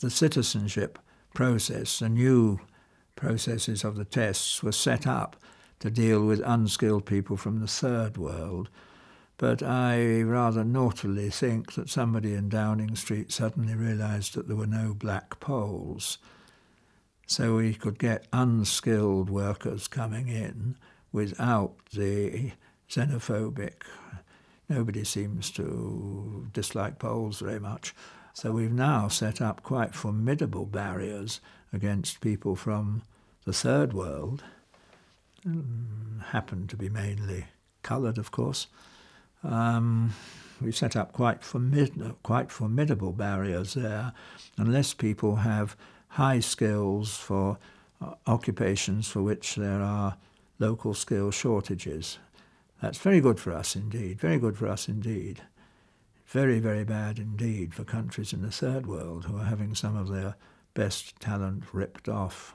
the citizenship process, the new processes of the tests were set up to deal with unskilled people from the third world. But I rather naughtily think that somebody in Downing Street suddenly realised that there were no black Poles. So we could get unskilled workers coming in without the xenophobic. Nobody seems to dislike Poles very much. So we've now set up quite formidable barriers against people from the third world, mm, happen to be mainly coloured, of course. Um, we set up quite, formid- quite formidable barriers there unless people have high skills for uh, occupations for which there are local skill shortages. That's very good for us indeed, very good for us indeed. Very, very bad indeed for countries in the third world who are having some of their best talent ripped off.